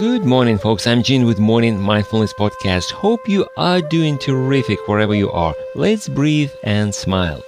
Good morning, folks. I'm Gene with Morning Mindfulness Podcast. Hope you are doing terrific wherever you are. Let's breathe and smile.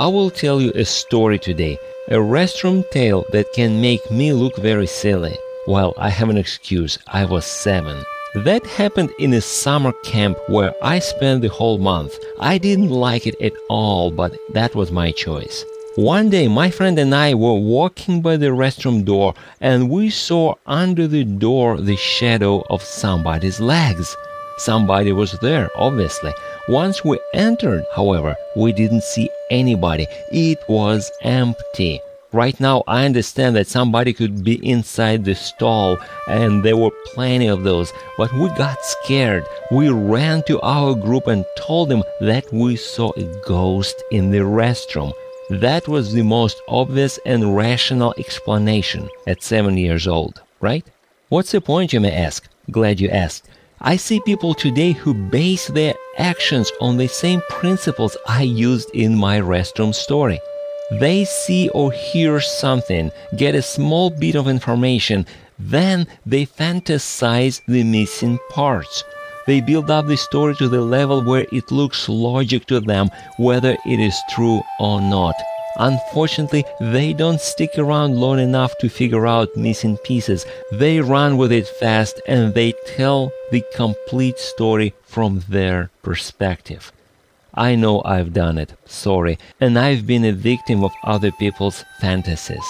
I will tell you a story today, a restroom tale that can make me look very silly. Well, I have an excuse. I was seven. That happened in a summer camp where I spent the whole month. I didn't like it at all, but that was my choice. One day, my friend and I were walking by the restroom door and we saw under the door the shadow of somebody's legs. Somebody was there, obviously. Once we entered, however, we didn't see anybody. It was empty. Right now, I understand that somebody could be inside the stall, and there were plenty of those, but we got scared. We ran to our group and told them that we saw a ghost in the restroom. That was the most obvious and rational explanation at seven years old, right? What's the point, you may ask? Glad you asked. I see people today who base their actions on the same principles I used in my restroom story. They see or hear something, get a small bit of information, then they fantasize the missing parts. They build up the story to the level where it looks logic to them, whether it is true or not. Unfortunately, they don't stick around long enough to figure out missing pieces. They run with it fast and they tell the complete story from their perspective. I know I've done it, sorry, and I've been a victim of other people's fantasies.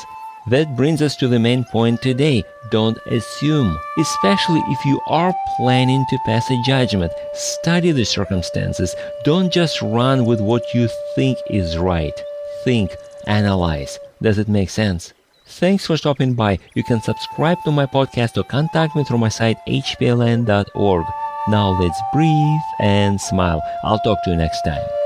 That brings us to the main point today. Don't assume, especially if you are planning to pass a judgment. Study the circumstances. Don't just run with what you think is right. Think, analyze. Does it make sense? Thanks for stopping by. You can subscribe to my podcast or contact me through my site hpln.org. Now let's breathe and smile. I'll talk to you next time.